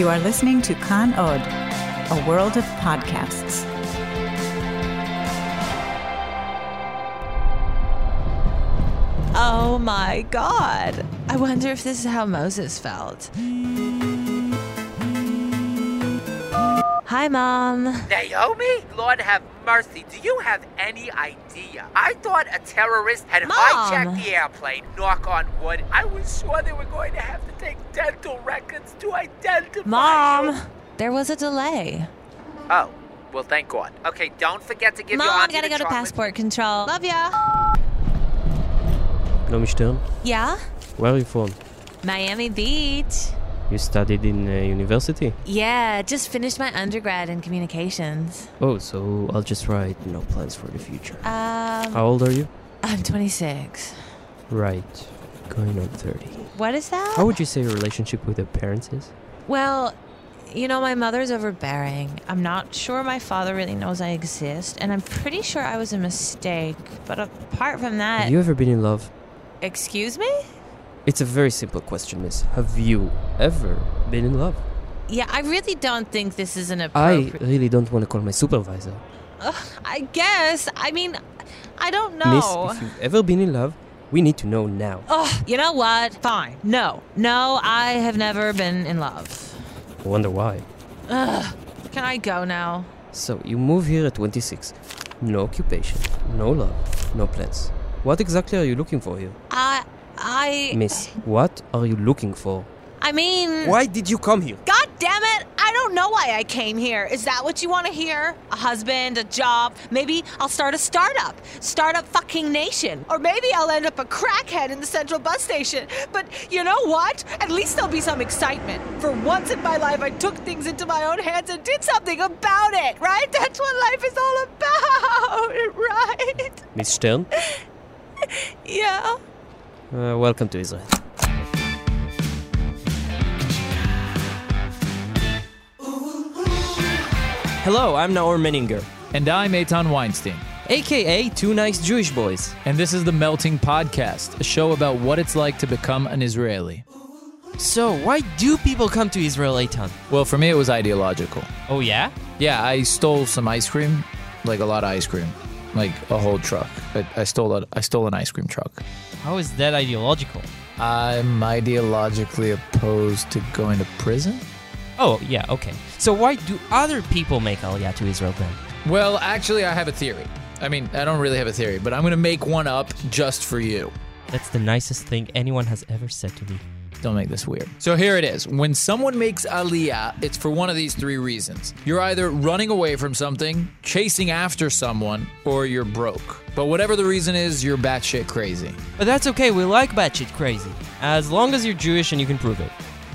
You are listening to Kan Od, a world of podcasts. Oh my god. I wonder if this is how Moses felt. Hi, Mom. Naomi? Lord have mercy. Do you have any idea? I thought a terrorist had Mom. hijacked the airplane. Knock on wood. I was sure they were going to have to take dental records to identify Mom, you. there was a delay. Oh, well, thank God. Okay, don't forget to give Mom, your auntie gotta the go to passport control. Love ya. Naomi Stern, Yeah? where are you from? Miami Beach. You studied in uh, university? Yeah, just finished my undergrad in communications. Oh, so I'll just write no plans for the future. Um, How old are you? I'm 26. Right, going on 30. What is that? How would you say your relationship with your parents is? Well, you know, my mother's overbearing. I'm not sure my father really knows I exist, and I'm pretty sure I was a mistake. But apart from that, Have you ever been in love? excuse me? It's a very simple question, miss. Have you ever been in love? Yeah, I really don't think this is an appropriate. I really don't want to call my supervisor. Ugh, I guess. I mean, I don't know. Miss, if you've ever been in love, we need to know now. Ugh, you know what? Fine. No, no, I have never been in love. I wonder why. Ugh, can I go now? So, you move here at 26. No occupation, no love, no plans. What exactly are you looking for here? I, I, Miss, what are you looking for? I mean. Why did you come here? God damn it! I don't know why I came here. Is that what you want to hear? A husband, a job. Maybe I'll start a startup. Startup fucking nation. Or maybe I'll end up a crackhead in the central bus station. But you know what? At least there'll be some excitement. For once in my life, I took things into my own hands and did something about it, right? That's what life is all about, right? Miss Stern, Yeah. Uh, welcome to Israel. Hello, I'm Naor Meningher, And I'm Eitan Weinstein. aka Two Nice Jewish Boys. And this is the Melting Podcast, a show about what it's like to become an Israeli. So, why do people come to Israel, Eitan? Well, for me, it was ideological. Oh, yeah? Yeah, I stole some ice cream, like a lot of ice cream, like a whole truck. I, I stole a, I stole an ice cream truck. How is that ideological? I'm ideologically opposed to going to prison. Oh, yeah, okay. So, why do other people make Aliyah to Israel then? Well, actually, I have a theory. I mean, I don't really have a theory, but I'm going to make one up just for you. That's the nicest thing anyone has ever said to me. Don't make this weird. So here it is. When someone makes aliyah, it's for one of these three reasons. You're either running away from something, chasing after someone, or you're broke. But whatever the reason is, you're batshit crazy. But that's okay, we like batshit crazy. As long as you're Jewish and you can prove it.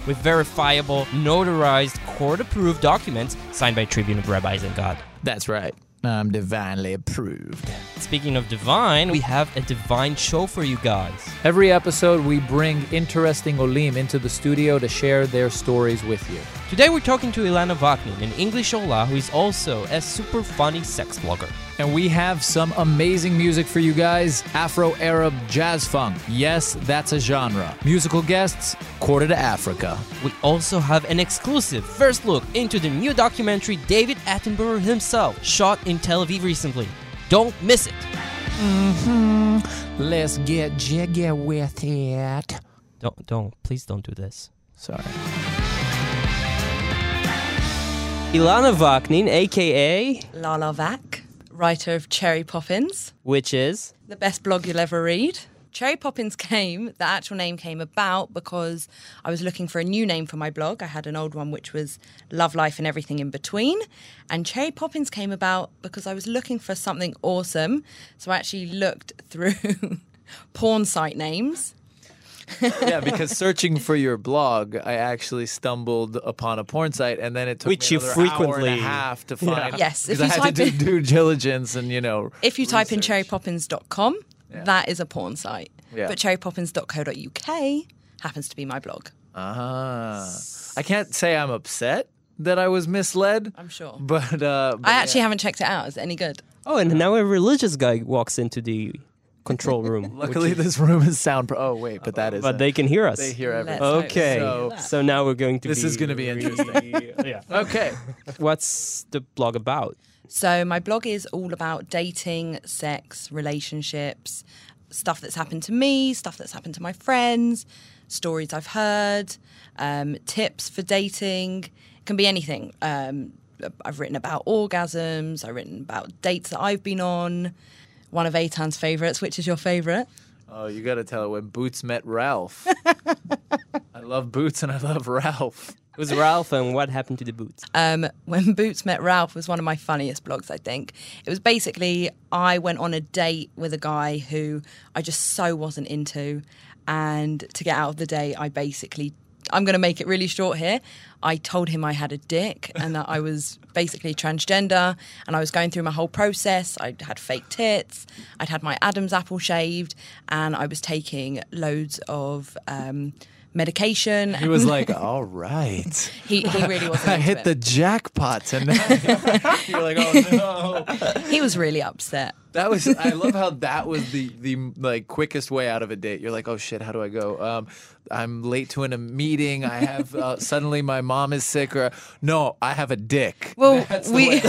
With verifiable, notarized, court approved documents signed by Tribune of Rabbis and God. That's right. I'm divinely approved. Speaking of divine, we have a divine show for you guys. Every episode, we bring interesting olim into the studio to share their stories with you. Today we're talking to Ilana Vaknine, an English Ola who is also a super funny sex blogger. And we have some amazing music for you guys Afro Arab jazz funk. Yes, that's a genre. Musical guests, Quarter to Africa. We also have an exclusive first look into the new documentary David Attenborough himself shot in Tel Aviv recently. Don't miss it. Mm-hmm. Let's get jiggy with it. Don't don't please don't do this. Sorry. Ilana Vaknine, aka La La Vak, writer of Cherry Poppins, which is the best blog you'll ever read. Cherry Poppins came, the actual name came about because I was looking for a new name for my blog. I had an old one which was Love Life and Everything in Between. And Cherry Poppins came about because I was looking for something awesome. So I actually looked through porn site names. yeah, because searching for your blog, I actually stumbled upon a porn site, and then it took Which me you another hour and frequently- a half to find. Yes, if because I you had to type do in- due diligence and you know. If you type in research. cherrypoppins.com, that is a porn site. Yeah. But cherrypoppins.co.uk happens to be my blog. Ah, I can't say I'm upset that I was misled. I'm sure. But, uh, but I actually haven't checked it out. Is it any good? Oh, and now a religious guy walks into the control room. Luckily, is- this room is sound. Oh wait, but that is. but they can hear us. they hear everything. Let's Okay, so. so, now we're going to. This be is gonna be interesting. yeah. Okay. What's the blog about? So my blog is all about dating, sex, relationships, stuff that's happened to me, stuff that's happened to my friends, stories I've heard, um, tips for dating. It can be anything. Um, I've written about orgasms. I've written about dates that I've been on. One of Eitan's favourites. Which is your favourite? Oh, you got to tell it when Boots met Ralph. I love Boots and I love Ralph. It was Ralph, and what happened to the boots? um, when Boots Met Ralph was one of my funniest blogs, I think. It was basically I went on a date with a guy who I just so wasn't into. And to get out of the date, I basically, I'm going to make it really short here. I told him I had a dick and that I was basically transgender and I was going through my whole process. I had fake tits, I'd had my Adam's apple shaved, and I was taking loads of. Um, medication He was like, all right. he, he really wasn't I hit it. the jackpot tonight. You're like, oh no. he was really upset That was. I love how that was the the like quickest way out of a date. You're like, oh shit, how do I go? Um, I'm late to in a meeting. I have uh, suddenly my mom is sick, or no, I have a dick. Well, we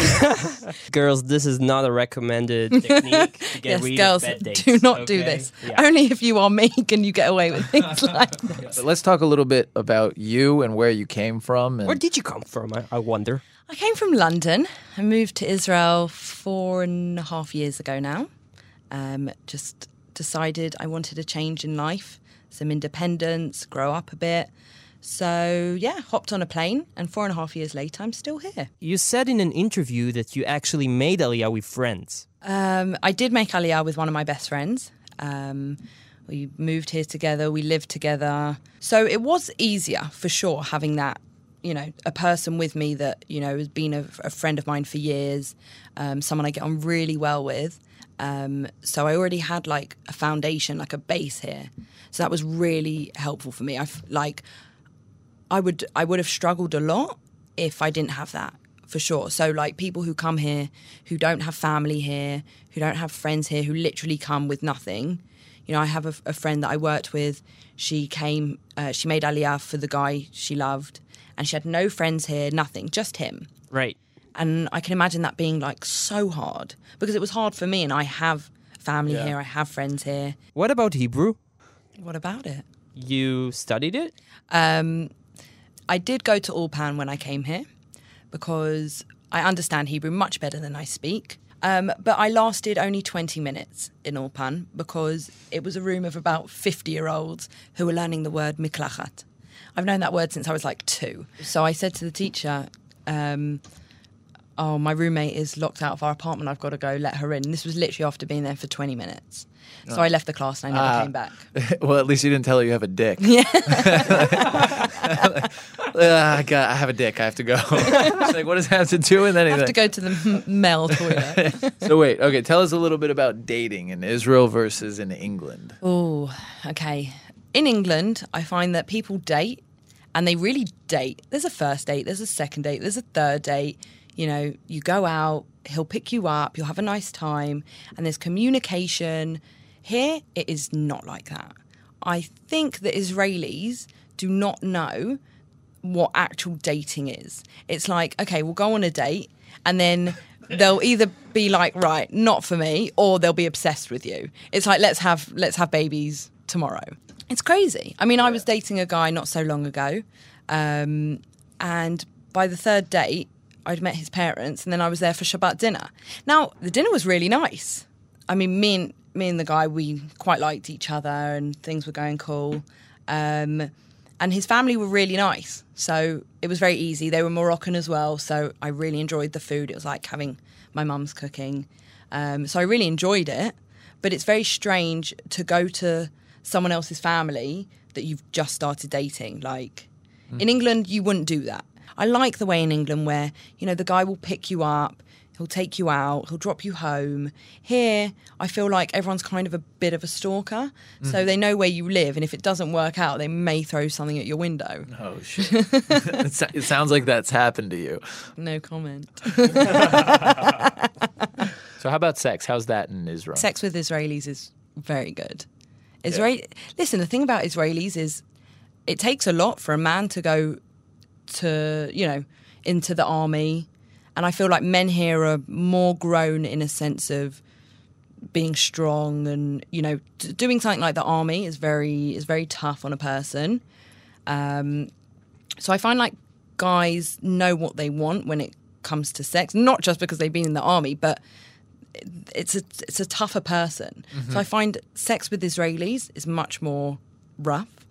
Girls, this is not a recommended technique to get yes, rid girls, of bad dates. do not do this. Yeah. Only if you are me can you get away with things like this. But let's talk a little bit about you and where you came from. And Where did you come from? I, I wonder. I came from London. I moved to Israel four and a half years ago now. Um, just decided I wanted a change in life, some independence, grow up a bit. So yeah, hopped on a plane, and four and a half years later, I'm still here. You said in an interview that you actually made Aliyah with friends. Um, I did make Aliyah with one of my best friends. Um, we moved here together, we lived together. So it was easier for sure having that, you know, a person with me that, you know, has been a, a friend of mine for years, um, someone I get on really well with. Um, so I already had like a foundation, like a base here. So that was really helpful for me. I like, I would I would have struggled a lot if I didn't have that for sure. So like people who come here who don't have family here, who don't have friends here, who literally come with nothing. You know, I have a, a friend that I worked with. She came, uh, she made Aliyah for the guy she loved, and she had no friends here, nothing, just him. Right. And I can imagine that being like so hard because it was hard for me, and I have family Yeah. here, I have friends here. What about Hebrew? What about it? You studied it? Um, I did go to Ulpan when I came here because I understand Hebrew much better than I speak. Um, but I lasted only 20 minutes in Ulpan because it was a room of about 50 year olds who were learning the word miklachat. I've known that word since I was like two. So I said to the teacher, um, Oh, my roommate is locked out of our apartment. I've got to go let her in. And this was literally after being there for 20 minutes. So I left the class and I never Ah. came back. well, at least you didn't tell her you have a dick. Yeah. I got. I have a dick. I have to go. She's like, what does that have to do with I have to go to the male toilet. so wait. Okay. Tell us a little bit about dating in Israel versus in England. Oh, okay. In England, I find that people date and they really date. There's a first date, there's a second date, there's a third date. You know, you go out, he'll pick you up, you'll have a nice time, and there's communication. Here, it is not like that. I think that Israelis do not know what actual dating is. It's like, okay, we'll go on a date and then they'll either be like, right, not for me, or they'll be obsessed with you. It's like let's have let's have babies tomorrow. It's crazy. I mean, I was dating a guy not so long ago, um, and by the third date, I'd met his parents, and then I was there for Shabbat dinner. Now, the dinner was really nice. I mean, me and me and the guy, we quite liked each other, and things were going cool. Um, and his family were really nice, so it was very easy. They were Moroccan as well, so I really enjoyed the food. It was like having my mum's cooking, um, so I really enjoyed it. But it's very strange to go to someone else's family that you've just started dating. Like in England, you wouldn't do that. I like the way in England where, you know, the guy will pick you up, he'll take you out, he'll drop you home. Here, I feel like everyone's kind of a bit of a stalker. So mm. they know where you live, and if it doesn't work out, they may throw something at your window. Oh shit! it, it sounds like that's happened to you. No comment. So how about sex? How's that in Israel? Sex with Israelis is very good. Israel. Listen, the thing about Israelis is it takes a lot for a man to go to you know into the army, and I feel like men here are more grown in a sense of being strong and you know d- doing something like the army is very is very tough on a person. Um, so I find like guys know what they want when it comes to sex, not just because they've been in the army, but it's a it's a tougher person. So I find sex with Israelis is much more rough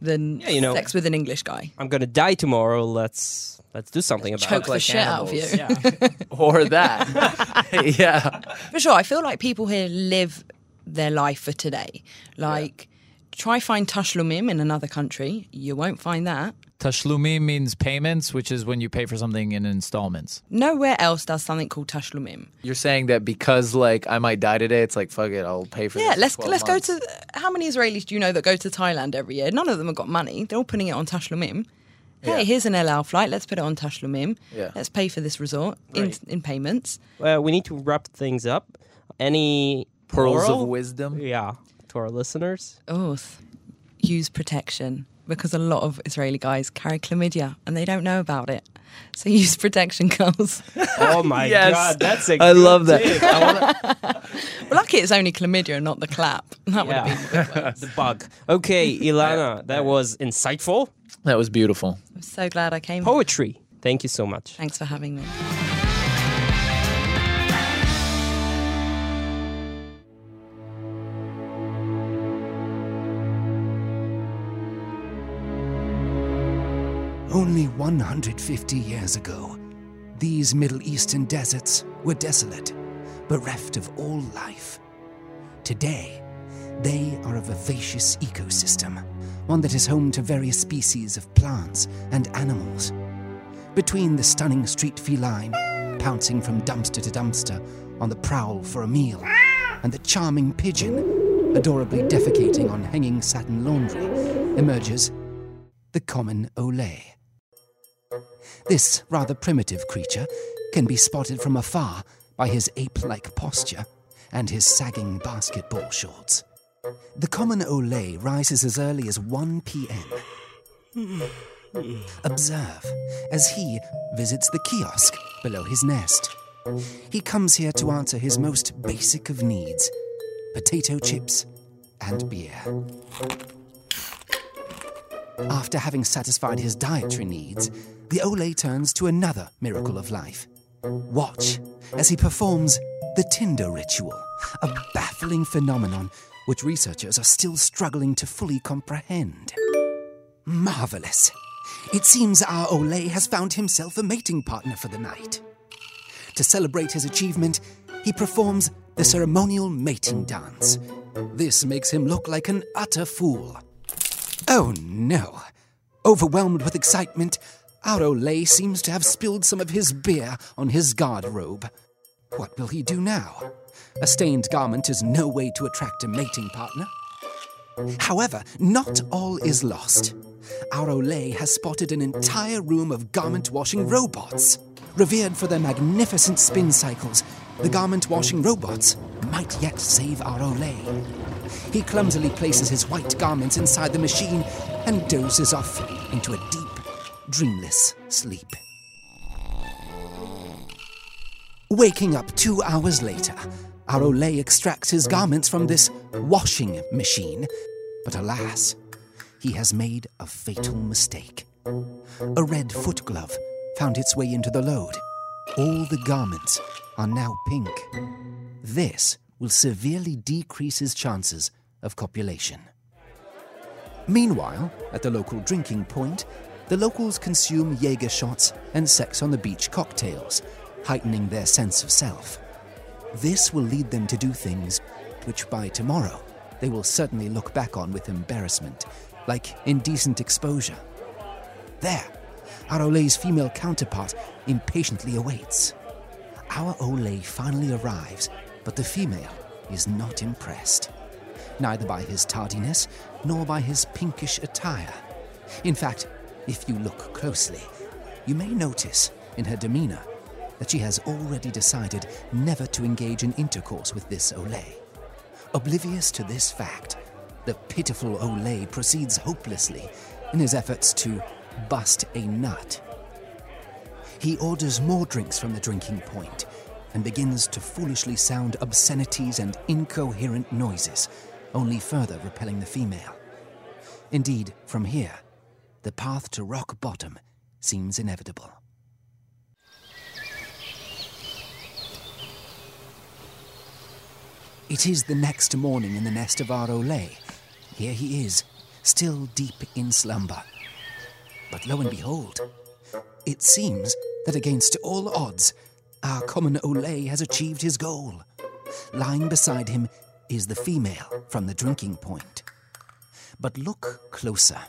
than Yeah, you know- sex with an English guy. I'm gonna die tomorrow. Let's let's do something about Choke it. the like shit out of you. animals. or that. yeah. For sure, I feel like people here live their life for today. Like, try find tashlumim in another country, you won't find that. Tashlumim means payments, which is when you pay for something in installments. Nowhere else does something called tashlumim. You're saying that because like I might die today, it's like fuck it, I'll pay for Yeah, this in let's let's months. go to. How many Israelis do you know that go to Thailand every year? None of them have got money. They're all putting it on tashlumim. Hey, Yeah. here's an El Al flight. Let's put it on tashlumim. Yeah. Let's pay for this resort in, Right. in payments. Well, we need to wrap things up. Any pearls moral? of wisdom. Yeah, to our listeners. Oh, use protection because a lot of Israeli guys carry chlamydia and they don't know about it. So use protection, girls. Oh my Yes. god, that's a I good love that. tip. I wanna- Well, lucky it's only chlamydia and not the clap. That would have been the bug. Okay, Ilana, that was insightful. that was beautiful. I'm so glad I came. Poetry. Thank you so much. Thanks for having me. Only 150 years ago, these Middle Eastern deserts were desolate, bereft of all life. Today, they are a vivacious ecosystem, one that is home to various species of plants and animals. Between the stunning street feline, pouncing from dumpster to dumpster on the prowl for a meal, and the charming pigeon, adorably defecating on hanging satin laundry, emerges the common olay. This rather primitive creature can be spotted from afar by his ape like posture and his sagging basketball shorts. The common olay rises as early as 1 p.m. Observe as he visits the kiosk below his nest. He comes here to answer his most basic of needs potato chips and beer. After having satisfied his dietary needs, the Ole turns to another miracle of life. Watch as he performs the Tinder ritual, a baffling phenomenon which researchers are still struggling to fully comprehend. Marvelous. It seems our Ole has found himself a mating partner for the night. To celebrate his achievement, he performs the ceremonial mating dance. This makes him look like an utter fool. Oh no! Overwhelmed with excitement, our Ole seems to have spilled some of his beer on his guard robe. What will he do now? A stained garment is no way to attract a mating partner. However, not all is lost. Our Ole has spotted an entire room of garment washing robots. Revered for their magnificent spin cycles, the garment washing robots might yet save our Ole. He clumsily places his white garments inside the machine and dozes off into a deep, dreamless sleep. Waking up two hours later, our Ole extracts his garments from this washing machine. But alas, he has made a fatal mistake. A red foot glove found its way into the load. All the garments are now pink. This will severely decrease his chances of copulation. Meanwhile, at the local drinking point, the locals consume Jaeger shots and sex on the beach cocktails, heightening their sense of self. This will lead them to do things which by tomorrow they will certainly look back on with embarrassment, like indecent exposure. There, our Ole's female counterpart impatiently awaits. Our Ole finally arrives, but the female is not impressed. Neither by his tardiness nor by his pinkish attire. In fact, if you look closely, you may notice in her demeanor that she has already decided never to engage in intercourse with this Ole. Oblivious to this fact, the pitiful Olay proceeds hopelessly in his efforts to bust a nut. He orders more drinks from the drinking point and begins to foolishly sound obscenities and incoherent noises, only further repelling the female. Indeed, from here, the path to rock bottom seems inevitable. It is the next morning in the nest of our Olay. Here he is, still deep in slumber. But lo and behold, it seems that against all odds, our common Olay has achieved his goal. Lying beside him is the female from the drinking point. But look closer.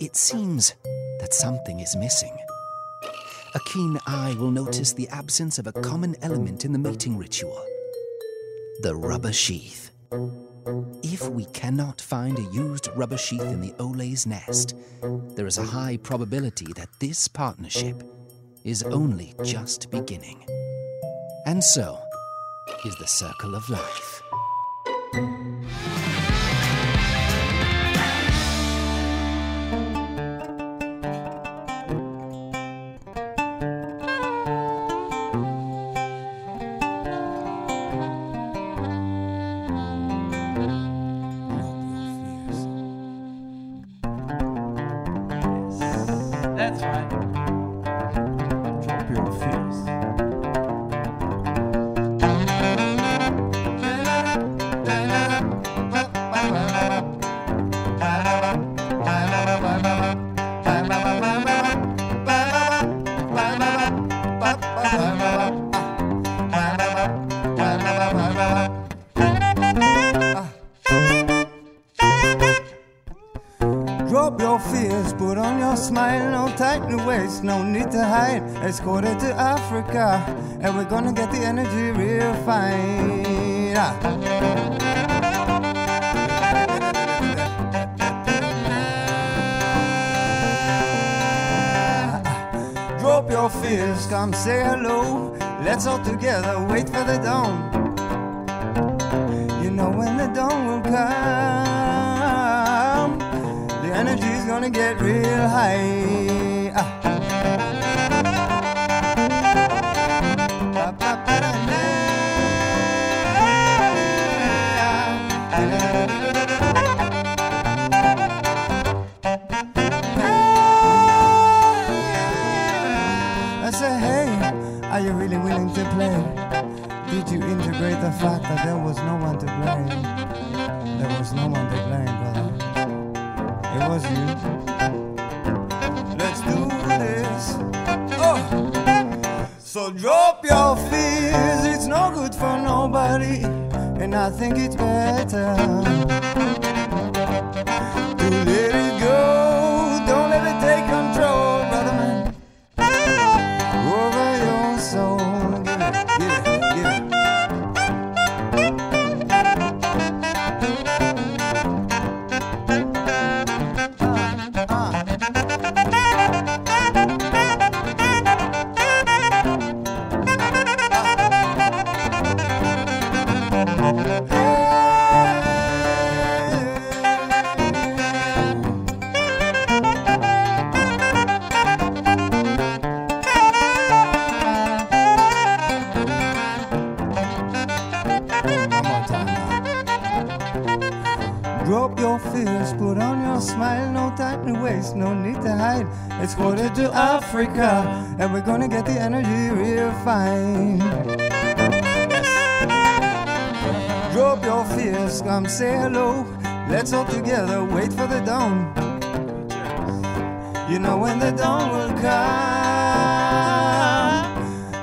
It seems that something is missing. A keen eye will notice the absence of a common element in the mating ritual the rubber sheath. If we cannot find a used rubber sheath in the Olay's nest, there is a high probability that this partnership is only just beginning. And so is the circle of life. No need to hide. Escorted to Africa, and we're gonna get the energy real fine. Ah. Drop your fears, come say hello. Let's all together wait for the dawn. You know when the dawn will come, the energy's gonna get real high. The fact that there was no one to blame? There was no one to blame, brother. It was you. Let's do this. Oh! So drop your fears, it's no good for nobody. And I think it's better Africa, and we're gonna get the energy real fine. Drop your fears, come say hello. Let's all together wait for the dawn. You know when the dawn will come,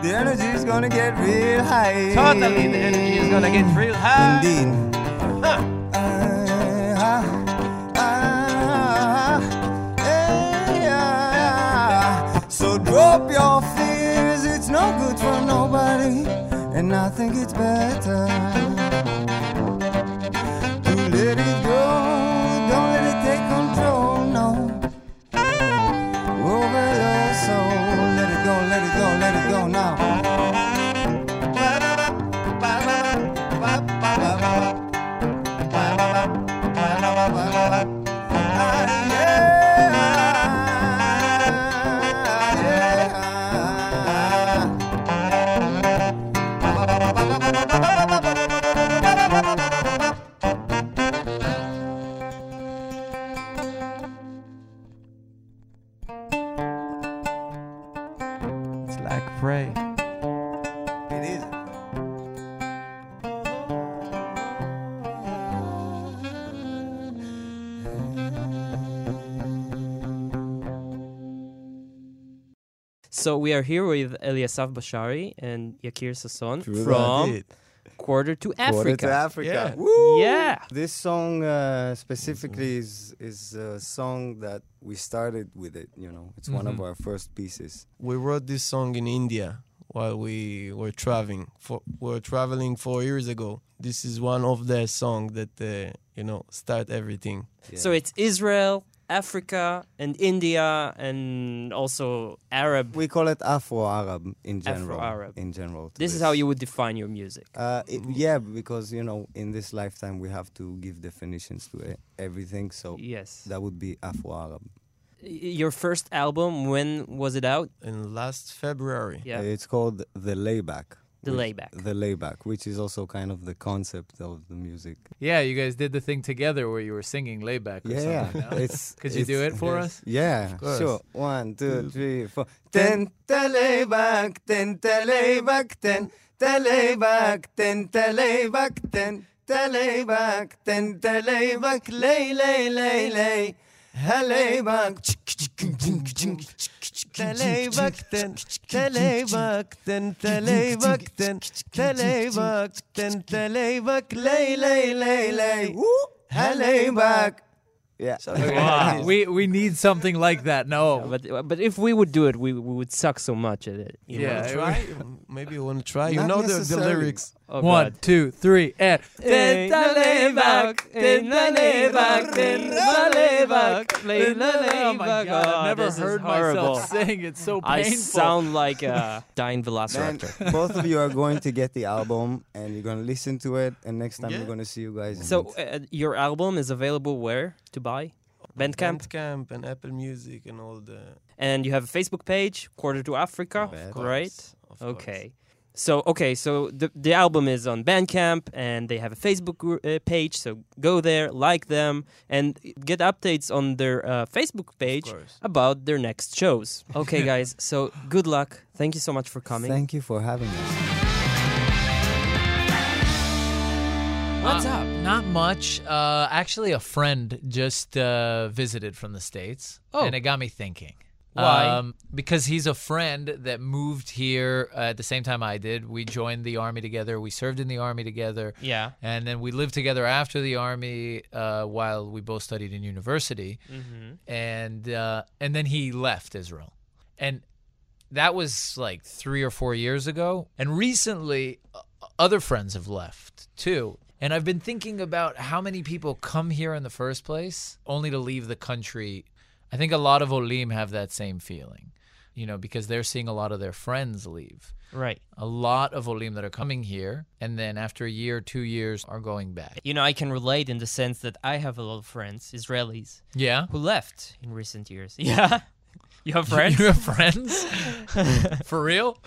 the energy's gonna get real high. Totally, the energy is gonna get real high. Indeed. no good for nobody, and I think it's better to let it go. Don't let it take control, no. Over your soul, let it go, let it go, let it go now. Yeah. So we are here with Eliasaf Bashari and Yakir Sasson True from. Quarter to Africa. Quarter to Africa. Yeah. Woo! Yeah. This song uh, specifically is is a song that we started with it. You know, it's one of Mhm. our first pieces. We wrote this song in India while we were traveling. For we were traveling four years ago. This is one of the songs that uh, you know start everything. So it's Israel, Africa, and India, and also Arab. We call it Afro Arab in general. Afro-Arab. In general. to This is how you would define your music. Uh, it, yeah, because you know, in this lifetime, we have to give definitions to e- everything. So Yes. that would be Afro Arab. Your first album, when was it out? In last February. Yeah. It's called the layback. The which- Layback. The layback, which is also kind of the concept of the music. Yeah, you guys did the thing together where you were singing layback or Yeah, something. no? it's. Could you do it for us? Yeah, sure. One, two, three, four. Ten layback, ten layback, ten layback, ten layback, ten layback, ten layback, lay, lay, lay, lay. Layback, Teleback ten, teleback ten, teleback ten, teleback ten, teleback lay, lay, lay, lay. Layback. Yeah. Wow. we we need something like that. No. But but if we would do it, we, we would suck so much at it. you Yeah, know? it Try? Maybe you want to try. You Not know the, the lyrics. Oh, One, God. two, three, and. Oh my god! I've Oh, never this is heard horrible. myself sing. It's so painful. I sound like a dying Man, velociraptor. both of you are going to get the album and you're going to listen to it. And next time Yeah. we're going to see you guys. So uh, your album is available where to buy? Bandcamp, Bandcamp and Apple Music and all the. and you have a Facebook page, Quarter to Africa, Of right? course, of course. Okay. So okay, so the the album is on Bandcamp and they have a Facebook gr- uh, page. So go there, like them, and get updates on their uh, Facebook page about their next shows. Okay, guys. So good luck. Thank you so much for coming. Thank you for having us. What's Uh, up? Not much. Uh, actually, a friend just uh, visited from the states, Oh. and it got me thinking. Why? Um, because he's a friend that moved here uh, at the same time I did. We joined the army together. We served in the army together. Yeah. And then we lived together after the army uh, while we both studied in university. Mm-hmm. And uh, and then he left Israel. And that was like three or four years ago. And recently, uh, other friends have left too. And I've been thinking about how many people come here in the first place only to leave the country. I think a lot of Olim have that same feeling, you know, because they're seeing a lot of their friends leave. Right. A lot of Olim that are coming here, and then after a year, two years, are going back. You know, I can relate in the sense that I have a lot of friends, Israelis, Yeah. who left in recent years. Yeah. You have friends? You have friends? For real?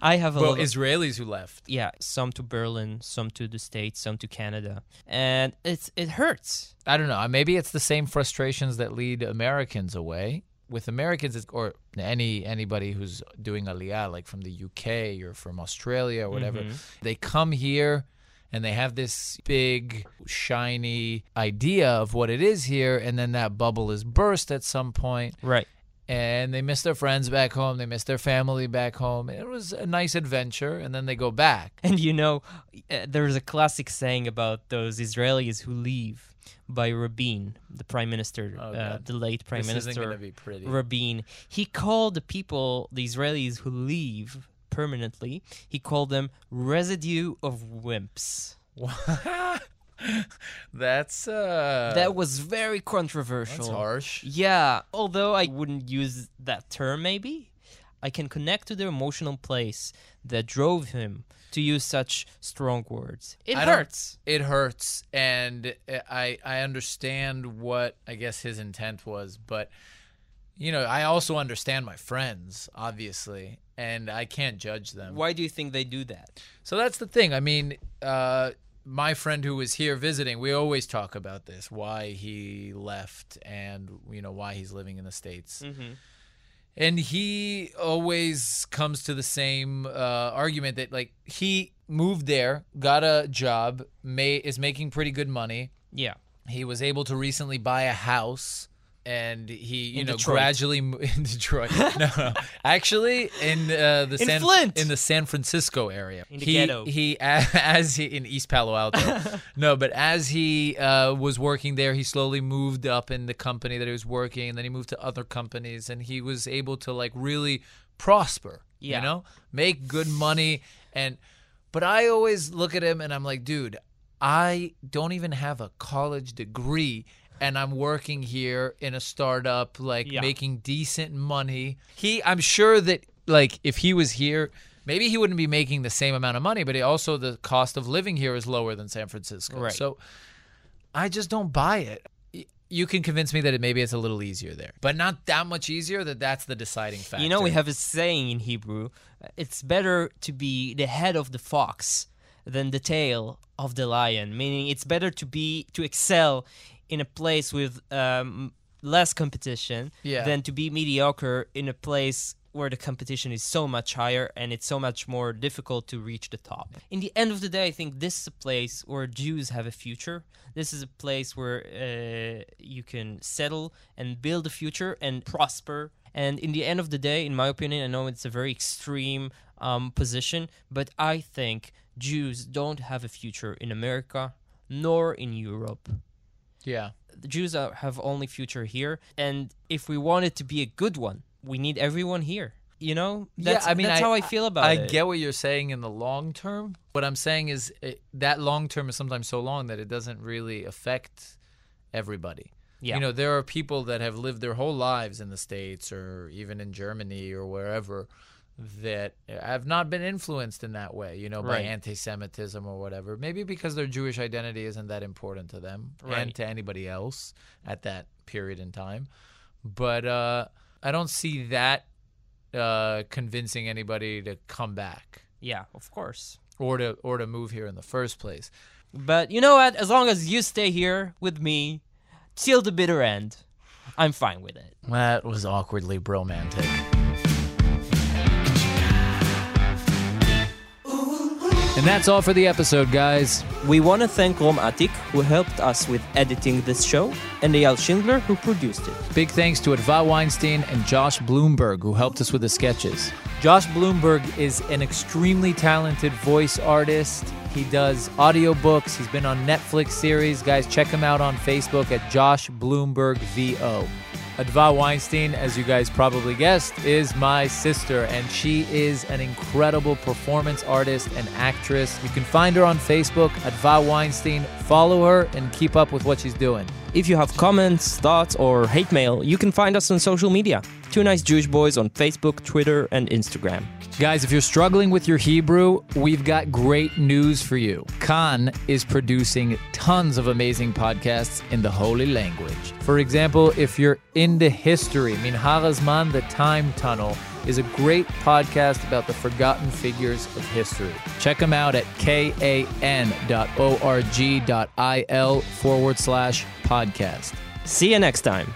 I have a Well, lot of Israelis who left. yeah, some to Berlin, some to the States, some to Canada. And it's it hurts. I don't know. Maybe it's the same frustrations that lead Americans away. With Americans, it's, or any anybody who's doing aliyah, like from the UK or from Australia or whatever, Mhm. they come here and they have this big, shiny idea of what it is here, and then that bubble is burst at some point, Right. And they miss their friends back home, they miss their family back home. It was a nice adventure, and then they go back. And you know, uh, there's a classic saying about those Israelis who leave by Rabin, the prime minister, Oh, uh, the late prime this minister isn't be pretty. Rabin. He called the people, the Israelis who leave permanently, he called them residue of wimps. That's uh that was very controversial. that's harsh. Yeah, although I wouldn't use that term, maybe I can connect to the emotional place that drove him to use such strong words. It I hurts. It hurts, and I I understand what I guess his intent was, but you know I also understand my friends, obviously, and I can't judge them. Why do you think they do that? So that's the thing. I mean, uh, my friend who was here visiting, we always talk about this: why he left, and you know why he's living in the states. Mm-hmm. And he always comes to the same uh, argument that like he moved there, got a job, may is making pretty good money. Yeah. He was able to recently buy a house and he you In know Detroit. gradually mo- in Detroit. no, no. Actually in uh, the In San Flint. in the San Francisco area. In the he, ghetto. He as he in East Palo Alto. no, but as he uh, was working there, he slowly moved up in the company that he was working, and then he moved to other companies, and he was able to like really prosper. Yeah. You know, make good money, and but I always look at him and I'm like, dude, I don't even have a college degree. And I'm working here in a startup, like Yeah. making decent money. He, I'm sure that, like, if he was here, maybe he wouldn't be making the same amount of money, but also the cost of living here is lower than San Francisco. Right. So I just don't buy it. You can convince me that it maybe it's a little easier there, but not that much easier. That that's the deciding factor. You know, we have a saying in Hebrew uh, it's better to be the head of the fox than the tail of the lion, meaning it's better to be, to excel in a place with um, less competition Yeah. than to be mediocre in a place where the competition is so much higher and it's so much more difficult to reach the top. In the end of the day, I think this is a place where Jews have a future. This is a place where uh, you can settle and build a future and prosper. And in the end of the day, in my opinion, I know it's a very extreme um, position, but I think Jews don't have a future in America nor in Europe yeah. the Jews are, have only future here, and if we want it to be a good one, we need everyone here. You know, that's, yeah, I mean, that's I, how I feel about I it. I get what you're saying in the long term. What I'm saying is it, that long term is sometimes so long that it doesn't really affect everybody. Yeah. You know, there are people that have lived their whole lives in the States or even in Germany or wherever that have not been influenced in that way, you know, by Right. anti Semitism or whatever. Maybe because their Jewish identity isn't that important to them and to anybody else at that period in time. But uh, I don't see that uh, convincing anybody to come back yeah, of course. or to or to move here in the first place. But you know what? As long as you stay here with me till the bitter end, I'm fine with it. That was awkwardly bromantic. And that's all for the episode, guys. We want to thank Rom Atik, who helped us with editing this show, and Eyal Schindler, who produced it. Big thanks to Adva Weinstein and Josh Bloomberg, who helped us with the sketches. Josh Bloomberg is an extremely talented voice artist. He does audiobooks. He's been on Netflix series. Guys, check him out on Facebook at Josh Bloomberg VO. Adva Weinstein, as you guys probably guessed, is my sister, and she is an incredible performance artist and actress. You can find her on Facebook, Adva Weinstein. Follow her and keep up with what she's doing. If you have comments, thoughts, or hate mail, you can find us on social media. Two Nice Jewish Boys on Facebook, Twitter, and Instagram. Guys, if you're struggling with your Hebrew, we've got great news for you. Kan is producing tons of amazing podcasts in the holy language. For example, if you're into history, Minhar Hazman, The Time Tunnel, is a great podcast about the forgotten figures of history. Check them out at kan.org.il forward slash podcast. See you next time.